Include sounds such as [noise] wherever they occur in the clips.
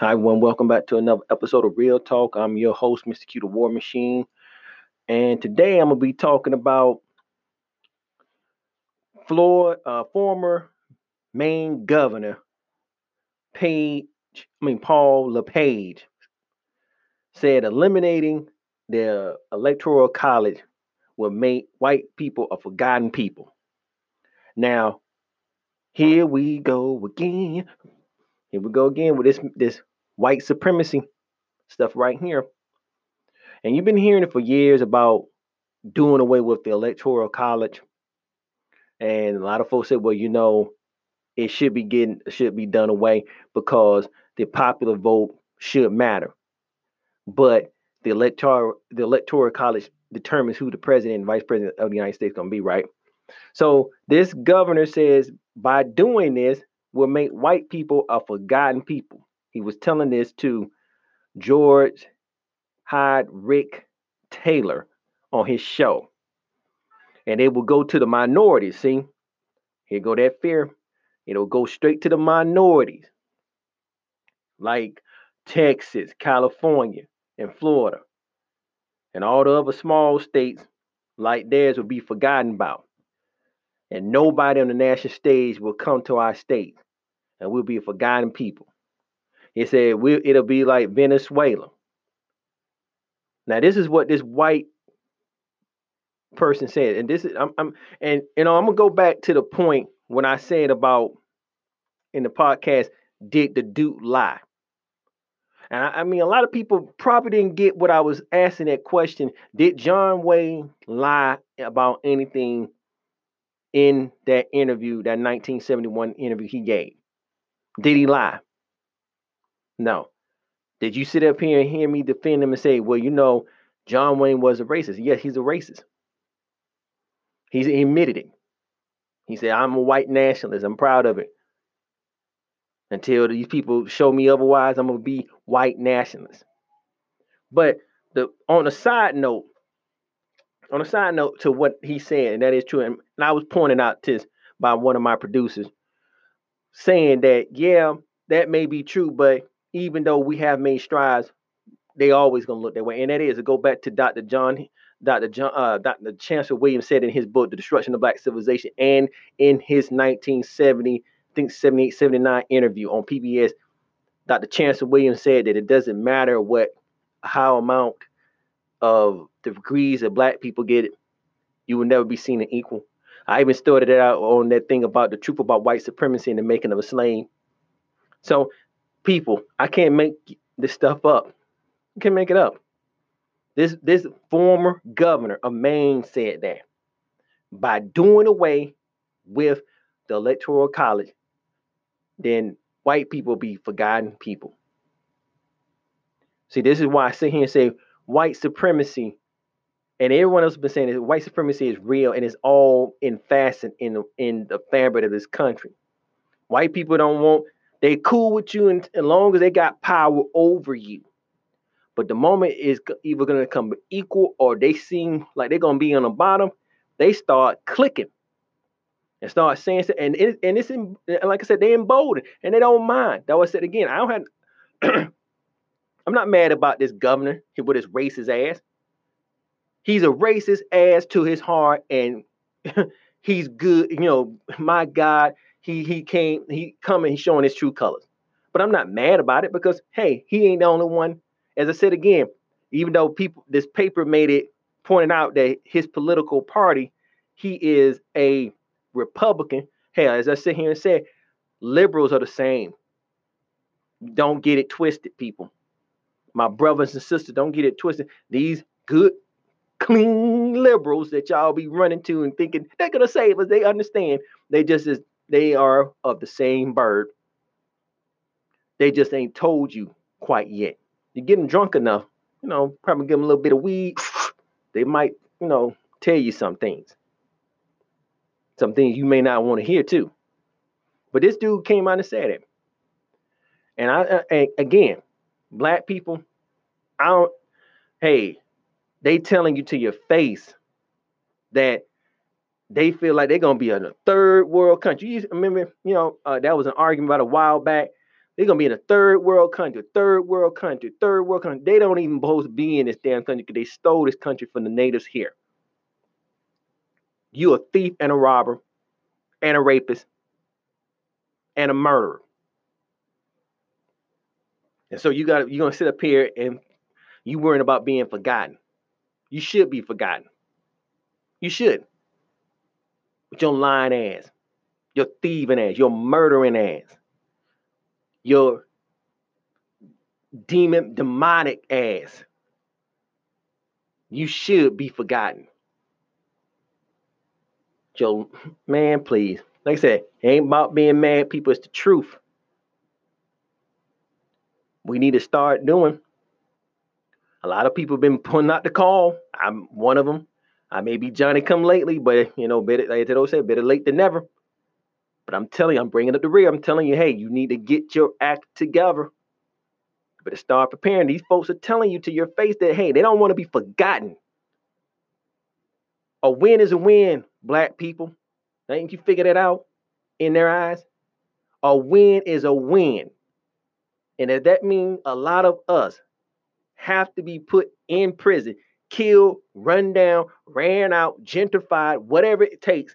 Hi, everyone. Welcome back to another episode of Real Talk. I'm your host, Mr. Q, the War Machine. And today I'm going to be talking about Florida, uh, former Maine governor, Page, I mean, Paul LePage, said eliminating the electoral college will make white people a forgotten people. Now, here we go again. Here we go again with this this white supremacy stuff right here. And you've been hearing it for years about doing away with the electoral college. And a lot of folks said, well, you know, it should be getting should be done away because the popular vote should matter. But the electoral the electoral college determines who the president and vice president of the United States going to be, right? So this governor says by doing this will make white people a forgotten people. He was telling this to George Hyde Rick Taylor on his show. And it will go to the minorities. See, here go that fear. It'll go straight to the minorities, like Texas, California, and Florida. And all the other small states like theirs will be forgotten about. And nobody on the national stage will come to our state. And we'll be a forgotten people. He said we it'll be like Venezuela. Now, this is what this white person said, and this is I'm, I'm and you know I'm gonna go back to the point when I said about in the podcast, did the dude lie? And I, I mean, a lot of people probably didn't get what I was asking that question. Did John Wayne lie about anything in that interview, that 1971 interview he gave? Did he lie? No. Did you sit up here and hear me defend him and say, well, you know, John Wayne was a racist? Yes, he's a racist. He's admitted it. He said, I'm a white nationalist. I'm proud of it. Until these people show me otherwise, I'm gonna be white nationalist. But the on a side note, on a side note to what he said, and that is true, and, I was pointing out this by one of my producers, saying that yeah, that may be true, but even though we have made strides, they always gonna look that way. And that is to go back to Dr. John, Dr. John, uh, Dr. Chancellor Williams said in his book, The Destruction of Black Civilization, and in his 1970, I think 78, 79 interview on PBS, Dr. Chancellor Williams said that it doesn't matter what how amount of degrees that black people get, you will never be seen as equal. I even started it out on that thing about the truth about white supremacy and the making of a slave. So people, I can't make this stuff up. I can't make it up. This this former governor of Maine said that by doing away with the electoral college, then white people be forgotten people. See, this is why I sit here and say white supremacy, and everyone else has been saying that white supremacy is real and it's all in the, in the fabric of this country. White people don't want they cool with you and, as long as they got power over you. But the moment is either going to come equal or they seem like they're going to be on the bottom, they start clicking and start saying and it, and it's in, like I said, they emboldened and they don't mind. That was said again. I don't have. [clears throat] I'm not mad about this governor with his racist ass. He's a racist ass to his heart, and [laughs] he's good. You know, my God, he he came, he coming, he's showing his true colors. But I'm not mad about it because hey, he ain't the only one. As I said again, even though people this paper made it pointing out that his political party, he is a Republican. Hey, as I sit here and say, liberals are the same. Don't get it twisted, people. My brothers and sisters, don't get it twisted. These good, clean liberals that y'all be running to and thinking they're gonna save us, they understand. They just is they are of the same bird. They just ain't told you quite yet. You're getting drunk enough, you know, probably give them a little bit of weed. They might, you know, tell you some things. Some things you may not want to hear too. But this dude came out and said it. And I, uh, again, black people, I don't, hey, they telling you to your face that they feel like they're gonna be in a third world country. You remember, you know, uh, that was an argument about a while back They're gonna be in a third world country, third world country, third world country. They don't even supposed to be in this damn country because they stole this country from the natives here. You a thief and a robber and a rapist and a murderer. And so you got you're gonna sit up here and you worrying about being forgotten. You should be forgotten. You should. With your lying ass, your thieving ass, your murdering ass, your demon demonic ass. You should be forgotten. Joe, man, please. Like I said, it ain't about being mad, people. It's the truth. We need to start doing. A lot of people have been putting out the call. I'm one of them. I may be Johnny come lately, but you know, better like I said, better late than never. But I'm telling you, I'm bringing up the rear. I'm telling you, hey, you need to get your act together. You better start preparing. These folks are telling you to your face that hey, they don't want to be forgotten. A win is a win, black people. Ain't you figure that out in their eyes? A win is a win. And if that means a lot of us have to be put in prison, killed, run down, ran out, gentrified, whatever it takes,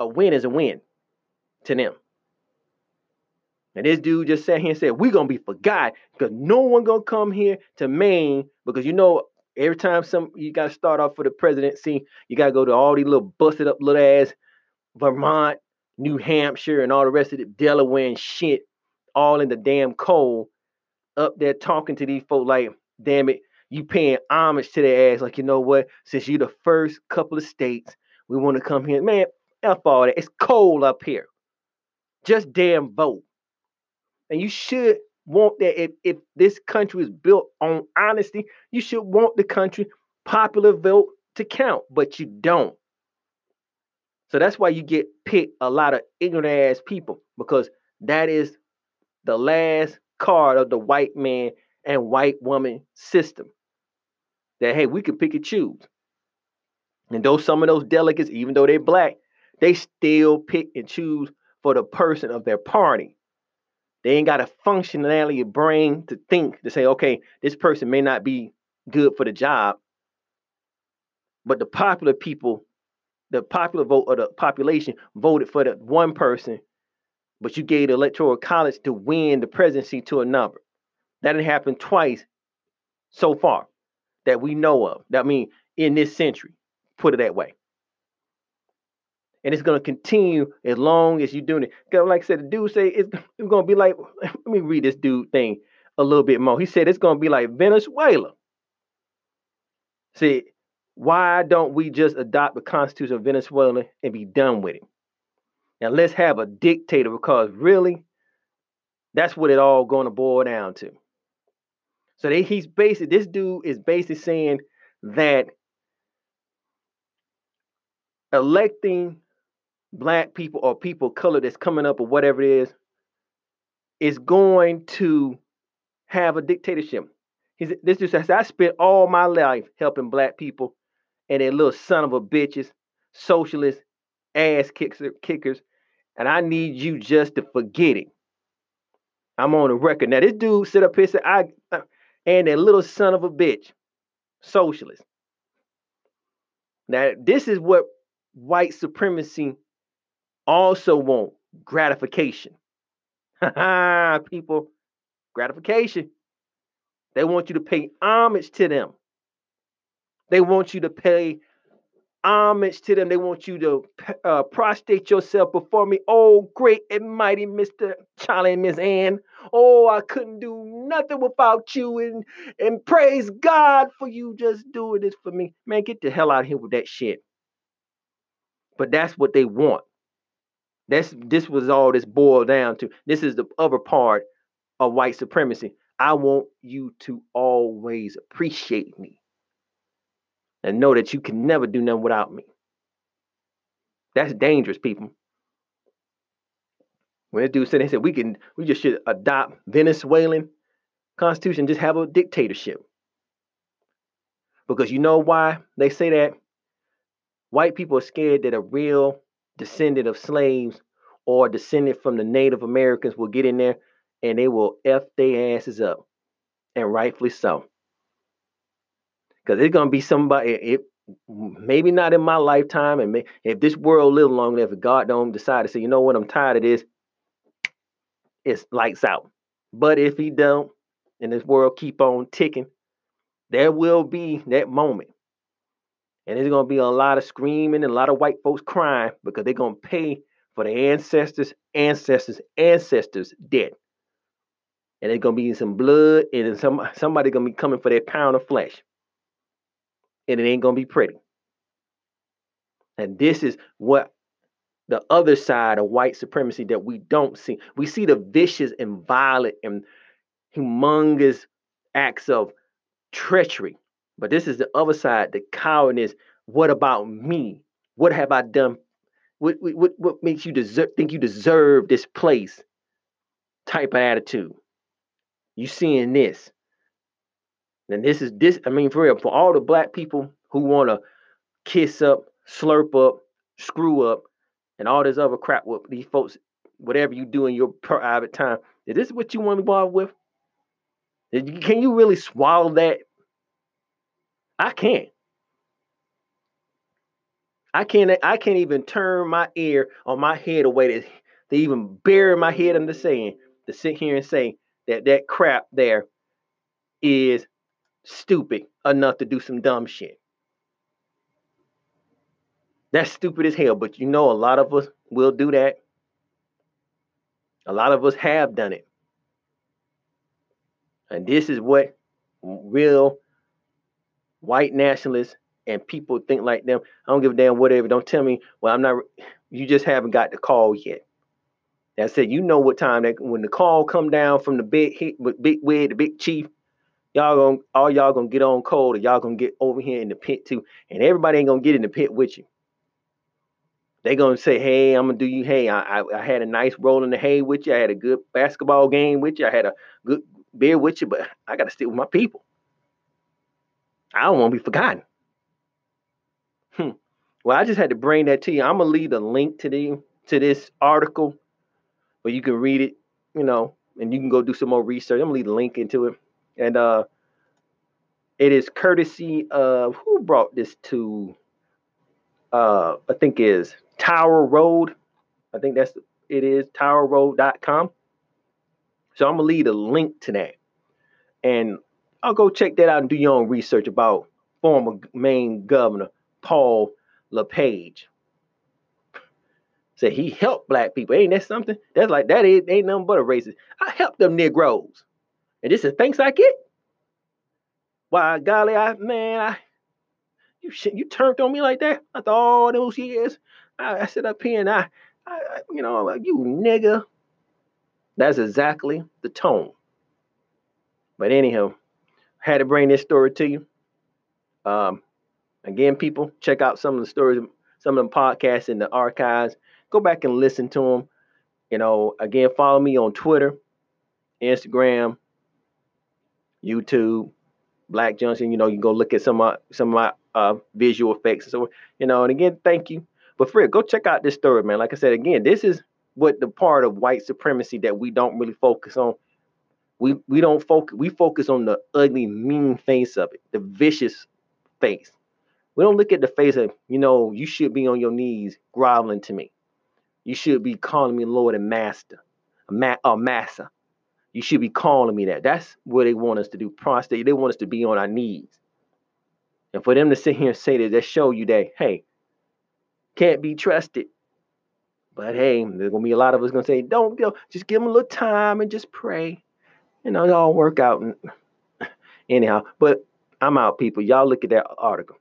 a win is a win to them. And this dude just sat here and said, We're gonna be forgot because no one gonna come here to Maine because you know every time some you gotta start off for the presidency, you gotta go to all these little busted up little ass Vermont, New Hampshire, and all the rest of the Delaware and shit, all in the damn cold, up there talking to these folks like, damn it, you paying homage to their ass, like you know what? Since you the first couple of states, we want to come here. Man, F all that. It's cold up here. Just damn vote. And you should want that if, if this country is built on honesty, you should want the country popular vote to count, but you don't. So that's why you get picked a lot of ignorant ass people because that is the last card of the white man and white woman system. That hey, we can pick and choose. And though some of those delegates, even though they're black, they still pick and choose for the person of their party. They ain't got a functionality of brain to think to say, okay, this person may not be good for the job, but the popular people, the popular vote of the population voted for the one person, but you gave the electoral college to win the presidency to a number. That didn't happen twice so far that we know of. I mean, in this century, put it that way and it's to continue as long as you're doing it. Like I said, the dude say it's, it's to be like. [laughs] Let me read this dude thing a little bit more. He said it's to be like Venezuela. See, why don't we just adopt the Constitution of Venezuela and be done with it? Now let's have a dictator because really, that's what it all going to boil down to. So they, he's basically this dude is basically saying that electing black people or people color that's coming up or whatever it is is going to have a dictatorship. He's, this just says I spent all my life helping black people and their little son of a bitches, socialist ass kickers, and I need you just to forget it. I'm on the record now. This dude sit up here and said, "I," uh, and that little son of a bitch, socialist. Now this is what white supremacy also want gratification. [laughs] People, gratification. They want you to pay homage to them. They want you to pay homage to them. They want you to uh, prostrate yourself before me. Oh, great and mighty Mr. Charlie and Miss Ann. Oh, I couldn't do nothing without you. And, and praise God for you just doing this for me. Man, get the hell out of here with that shit. But that's what they want. That's this was all this boiled down to. This is the other part of white supremacy. I want you to always appreciate me and know that you can never do nothing without me. That's dangerous, people. When this dude said, they said we can, we just should adopt Venezuelan constitution, just have a dictatorship. Because you know why they say that? White people are scared that a real descendant of slaves or descendant from the Native Americans will get in there and they will F their asses up. And rightfully so. Because it's gonna be somebody it maybe not in my lifetime, and may, if this world live long enough, if God don't decide to say, you know what, I'm tired of this, it's lights out. But if he don't, and this world keep on ticking, there will be that moment. And there's gonna be a lot of screaming and a lot of white folks crying because they're gonna pay for their ancestors, ancestors, ancestors debt. And there's gonna be in some blood, and some somebody gonna be coming for their pound of flesh. And it ain't gonna be pretty. And this is what the other side of white supremacy that we don't see. We see the vicious and violent and humongous acts of treachery. But this is the other side, the cowardice. What about me? What have I done? What what what makes you deserve think you deserve this place? Type of attitude. You seeing this. And this is this, I mean, for real, for all the black people who want to kiss up, slurp up, screw up, and all this other crap with these folks, whatever you do in your private time, is this what you want to be involved with? Can you really swallow that? I can't. I can't. I can't even turn my ear or my head away to, to even bury my head in the sand to sit here and say that that crap there is stupid enough to do some dumb shit. That's stupid as hell, but you know a lot of us will do that. A lot of us have done it. And this is what real white nationalists and people think like them. I don't give a damn whatever. Don't tell me, well, I'm not you just haven't got the call yet. I said, you know what time that when the call come down from the big hit, big wig, the big chief, y'all gonna all y'all gonna get on cold, or y'all gonna get over here in the pit too, and everybody ain't gonna get in the pit with you. They gonna say, hey, I'm gonna do you. Hey, I, I, I had a nice roll in the hay with you. I had a good basketball game with you. I had a good beer with you, but I gotta stick with my people. I don't want to be forgotten. Hmm. Well, I just had to bring that to you. I'm gonna leave a link to the to this article where you can read it, you know, and you can go do some more research. I'm gonna leave a link into it. And uh it is courtesy of who brought this to uh I think is Tower Road. I think that's it is towerroad.com. So I'm gonna leave a link to that. And I'll go check that out and do your own research about former Maine Governor Paul LePage said he helped black people. Ain't that something? That's like that ain't, ain't nothing but a racist. I helped them Negroes. And this is thanks I get. Why golly, I man, I you you turned on me like that after all those years. I, I sit up here and I, I you know, like you nigga. That's exactly the tone. But anyhow, had to bring this story to you. Um, again, people, check out some of the stories, some of the podcasts in the archives go back and listen to them. You know, again, follow me on Twitter, Instagram, YouTube, Black Junction. You know, you can go look at some of my, some of my uh, visual effects and so you know. And again, thank you. But Fred, go check out this story, man. Like I said, again, this is what the part of white supremacy that we don't really focus on. We we don't focus. We focus on the ugly, mean face of it, the vicious face. We don't look at the face of, you know, you should be on your knees groveling to me. You should be calling me Lord and Master, ma- uh, Master. You should be calling me that. That's what they want us to do. Prostate. They want us to be on our knees. And for them to sit here and say that, that show you that, hey, can't be trusted. But hey, there's gonna be a lot of us gonna say, don't go, just give them a little time and just pray. You know, it all work out. And [laughs] anyhow, but I'm out, people. Y'all look at that article.